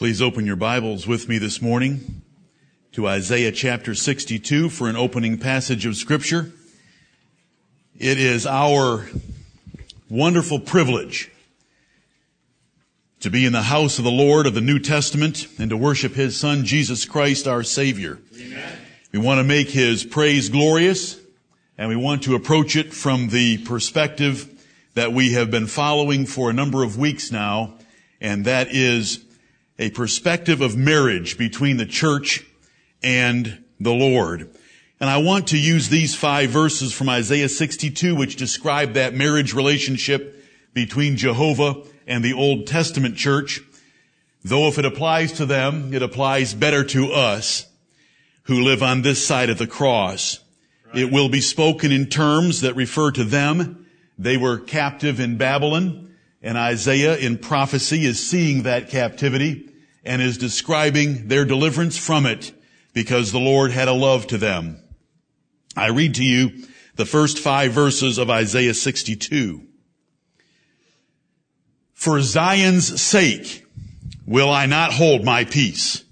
Please open your Bibles with me this morning to Isaiah chapter 62 for an opening passage of scripture. It is our wonderful privilege to be in the house of the Lord of the New Testament and to worship His Son, Jesus Christ, our Savior. Amen. We want to make His praise glorious and we want to approach it from the perspective that we have been following for a number of weeks now, and that is a perspective of marriage between the church and the Lord. And I want to use these five verses from Isaiah 62, which describe that marriage relationship between Jehovah and the Old Testament church. Though if it applies to them, it applies better to us who live on this side of the cross. Right. It will be spoken in terms that refer to them. They were captive in Babylon and Isaiah in prophecy is seeing that captivity and is describing their deliverance from it because the Lord had a love to them. I read to you the first five verses of Isaiah 62. For Zion's sake will I not hold my peace.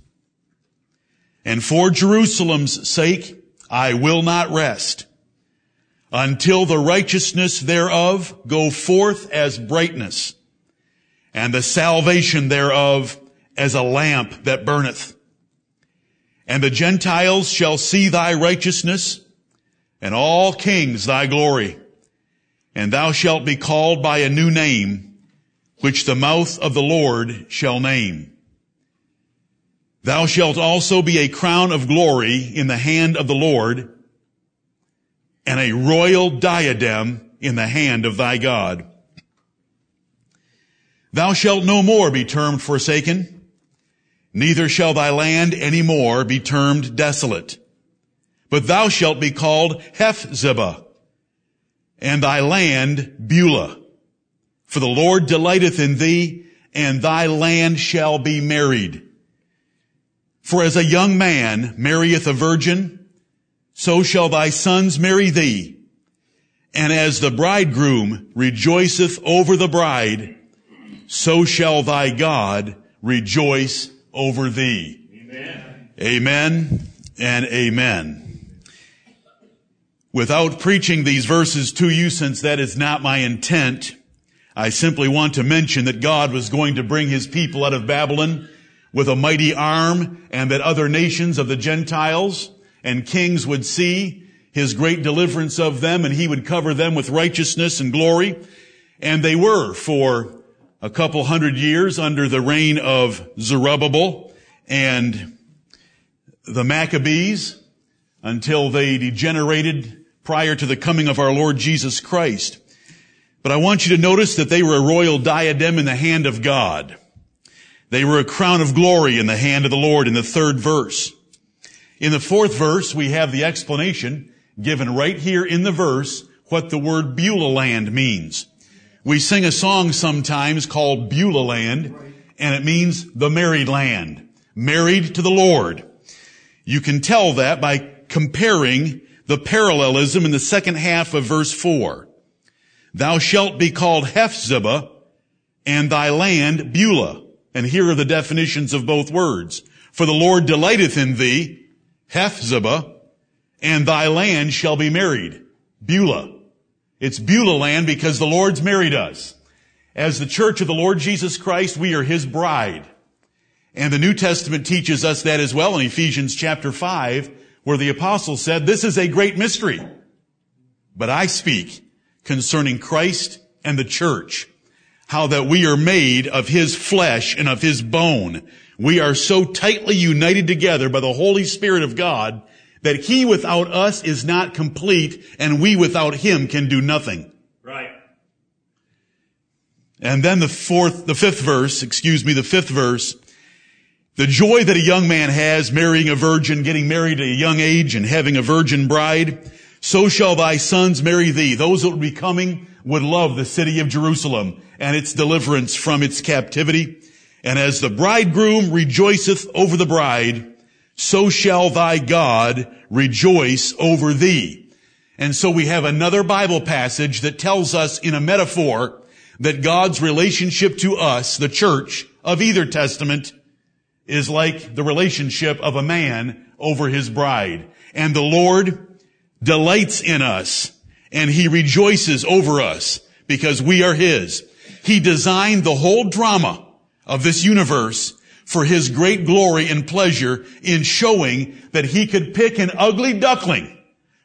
And for Jerusalem's sake I will not rest until the righteousness thereof go forth as brightness and the salvation thereof as a lamp that burneth. And the Gentiles shall see thy righteousness, and all kings thy glory. And thou shalt be called by a new name, which the mouth of the Lord shall name. Thou shalt also be a crown of glory in the hand of the Lord, and a royal diadem in the hand of thy God. Thou shalt no more be termed forsaken, Neither shall thy land any more be termed desolate, but thou shalt be called Hephzibah, and thy land Beulah. For the Lord delighteth in thee, and thy land shall be married. For as a young man marrieth a virgin, so shall thy sons marry thee. And as the bridegroom rejoiceth over the bride, so shall thy God rejoice over thee. Amen. Amen and amen. Without preaching these verses to you, since that is not my intent, I simply want to mention that God was going to bring his people out of Babylon with a mighty arm and that other nations of the Gentiles and kings would see his great deliverance of them and he would cover them with righteousness and glory. And they were for a couple hundred years under the reign of Zerubbabel and the Maccabees until they degenerated prior to the coming of our Lord Jesus Christ. But I want you to notice that they were a royal diadem in the hand of God. They were a crown of glory in the hand of the Lord in the third verse. In the fourth verse, we have the explanation given right here in the verse what the word Beulah land means. We sing a song sometimes called Beulah Land, and it means the married land, married to the Lord. You can tell that by comparing the parallelism in the second half of verse 4. Thou shalt be called Hephzibah, and thy land Beulah. And here are the definitions of both words. For the Lord delighteth in thee, Hephzibah, and thy land shall be married, Beulah. It's Beulah land because the Lord's married us. As the church of the Lord Jesus Christ, we are His bride. And the New Testament teaches us that as well in Ephesians chapter 5, where the apostle said, this is a great mystery. But I speak concerning Christ and the church, how that we are made of His flesh and of His bone. We are so tightly united together by the Holy Spirit of God that he without us is not complete and we without him can do nothing. Right. And then the fourth, the fifth verse, excuse me, the fifth verse, the joy that a young man has marrying a virgin, getting married at a young age and having a virgin bride, so shall thy sons marry thee. Those that will be coming would love the city of Jerusalem and its deliverance from its captivity. And as the bridegroom rejoiceth over the bride, so shall thy God rejoice over thee. And so we have another Bible passage that tells us in a metaphor that God's relationship to us, the church of either testament, is like the relationship of a man over his bride. And the Lord delights in us and he rejoices over us because we are his. He designed the whole drama of this universe for his great glory and pleasure in showing that he could pick an ugly duckling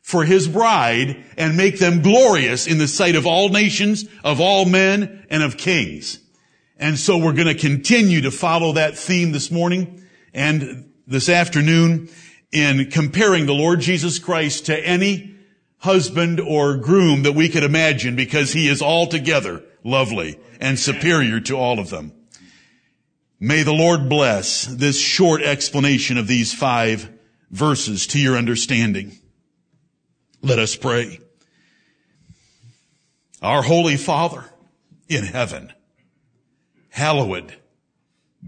for his bride and make them glorious in the sight of all nations, of all men, and of kings. And so we're going to continue to follow that theme this morning and this afternoon in comparing the Lord Jesus Christ to any husband or groom that we could imagine because he is altogether lovely and superior to all of them. May the Lord bless this short explanation of these five verses to your understanding. Let us pray. Our Holy Father in heaven, hallowed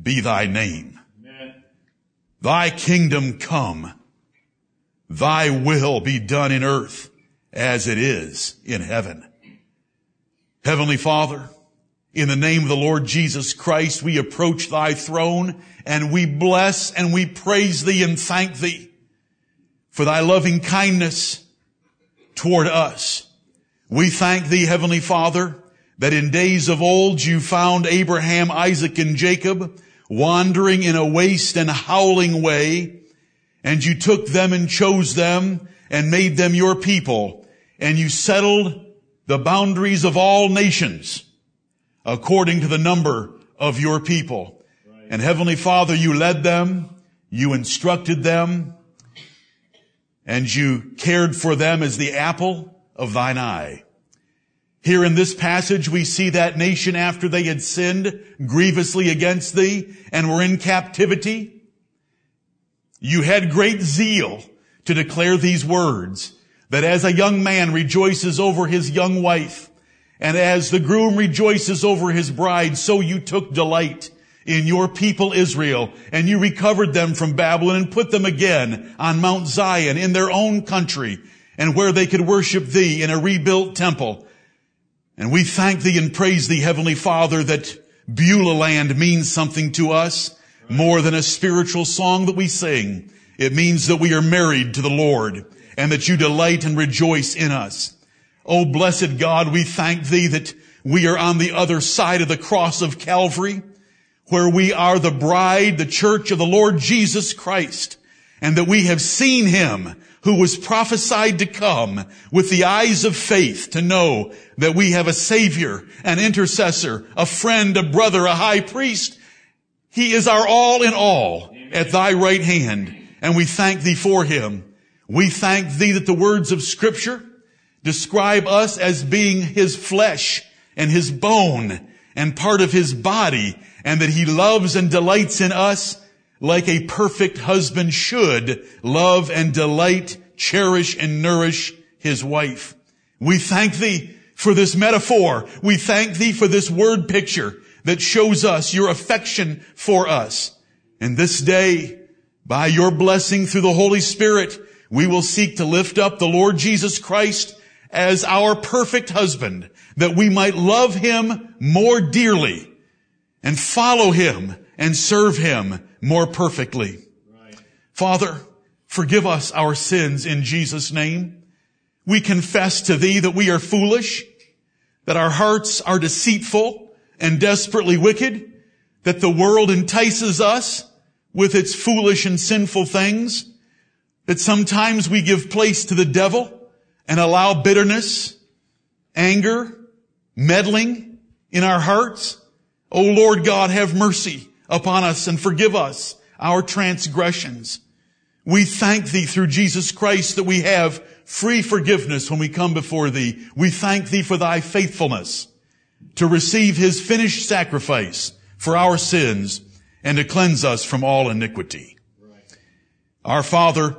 be thy name. Amen. Thy kingdom come. Thy will be done in earth as it is in heaven. Heavenly Father, in the name of the Lord Jesus Christ, we approach thy throne and we bless and we praise thee and thank thee for thy loving kindness toward us. We thank thee, Heavenly Father, that in days of old you found Abraham, Isaac, and Jacob wandering in a waste and howling way, and you took them and chose them and made them your people, and you settled the boundaries of all nations according to the number of your people. Right. And Heavenly Father, you led them, you instructed them, and you cared for them as the apple of thine eye. Here in this passage, we see that nation after they had sinned grievously against thee and were in captivity. You had great zeal to declare these words, that as a young man rejoices over his young wife, and as the groom rejoices over his bride, so you took delight in your people Israel, and you recovered them from Babylon and put them again on Mount Zion in their own country and where they could worship thee in a rebuilt temple. And we thank thee and praise thee, Heavenly Father, that Beulah land means something to us more than a spiritual song that we sing. It means that we are married to the Lord and that you delight and rejoice in us. Oh, blessed God, we thank thee that we are on the other side of the cross of Calvary where we are the bride, the church of the Lord Jesus Christ, and that we have seen him who was prophesied to come with the eyes of faith to know that we have a savior, an intercessor, a friend, a brother, a high priest. He is our all in all at thy right hand, and we thank thee for him. We thank thee that the words of scripture describe us as being his flesh and his bone and part of his body and that he loves and delights in us like a perfect husband should love and delight, cherish and nourish his wife. We thank thee for this metaphor. We thank thee for this word picture that shows us your affection for us. And this day, by your blessing through the Holy Spirit, we will seek to lift up the Lord Jesus Christ as our perfect husband, that we might love him more dearly and follow him and serve him more perfectly. Right. Father, forgive us our sins in Jesus' name. We confess to thee that we are foolish, that our hearts are deceitful and desperately wicked, that the world entices us with its foolish and sinful things, that sometimes we give place to the devil and allow bitterness, anger, meddling in our hearts. O Lord God, have mercy upon us and forgive us our transgressions. We thank thee through Jesus Christ that we have free forgiveness when we come before thee. We thank thee for thy faithfulness to receive his finished sacrifice for our sins and to cleanse us from all iniquity. Right. Our Father,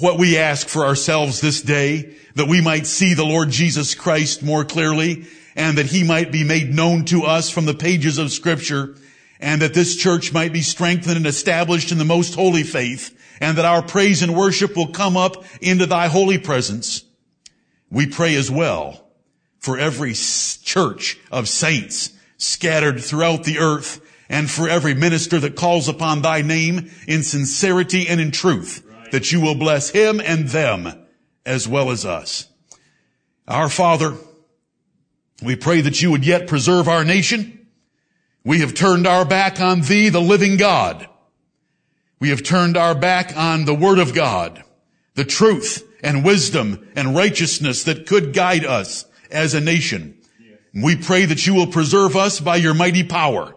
what we ask for ourselves this day, that we might see the Lord Jesus Christ more clearly and that he might be made known to us from the pages of scripture and that this church might be strengthened and established in the most holy faith and that our praise and worship will come up into thy holy presence. We pray as well for every church of saints scattered throughout the earth and for every minister that calls upon thy name in sincerity and in truth, that you will bless him and them as well as us. Our Father, we pray that you would yet preserve our nation. We have turned our back on thee, the living God. We have turned our back on the word of God, the truth and wisdom and righteousness that could guide us as a nation. We pray that you will preserve us by your mighty power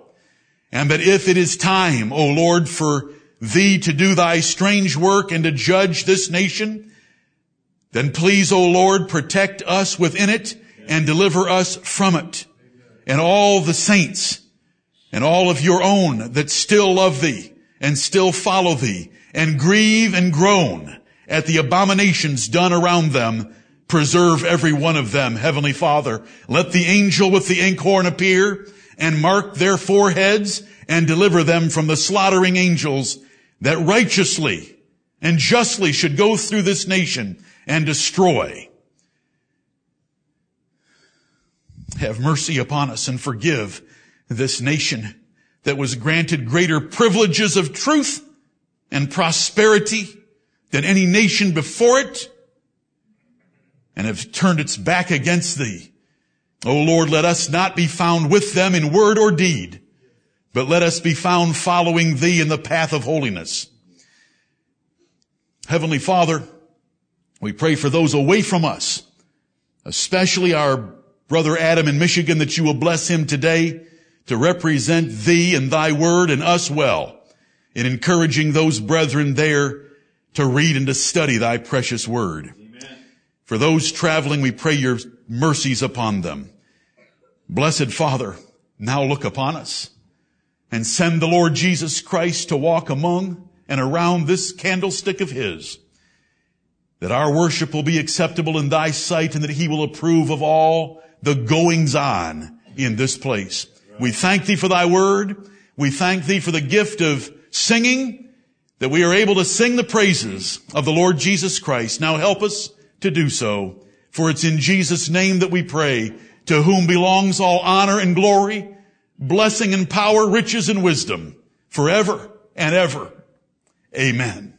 and that if it is time, O Lord, for thee to do thy strange work and to judge this nation, then please, O Lord, protect us within it and deliver us from it. And all the saints and all of your own that still love thee and still follow thee and grieve and groan at the abominations done around them, preserve every one of them, Heavenly Father. Let the angel with the inkhorn appear and mark their foreheads and deliver them from the slaughtering angels that righteously and justly should go through this nation and destroy. Have mercy upon us and forgive this nation that was granted greater privileges of truth and prosperity than any nation before it and have turned its back against thee. O Lord, let us not be found with them in word or deed, but let us be found following thee in the path of holiness. Heavenly Father, we pray for those away from us, especially our brother Adam in Michigan, that you will bless him today to represent thee and thy word and us well in encouraging those brethren there to read and to study thy precious word. For those traveling, we pray your mercies upon them. Blessed Father, now look upon us and send the Lord Jesus Christ to walk among and around this candlestick of his, that our worship will be acceptable in thy sight and that he will approve of all the goings on in this place. We thank thee for thy word. We thank thee for the gift of singing, that we are able to sing the praises of the Lord Jesus Christ. Now help us to do so. For it's in Jesus' name that we pray, to whom belongs all honor and glory, blessing and power, riches and wisdom, forever and ever. Amen.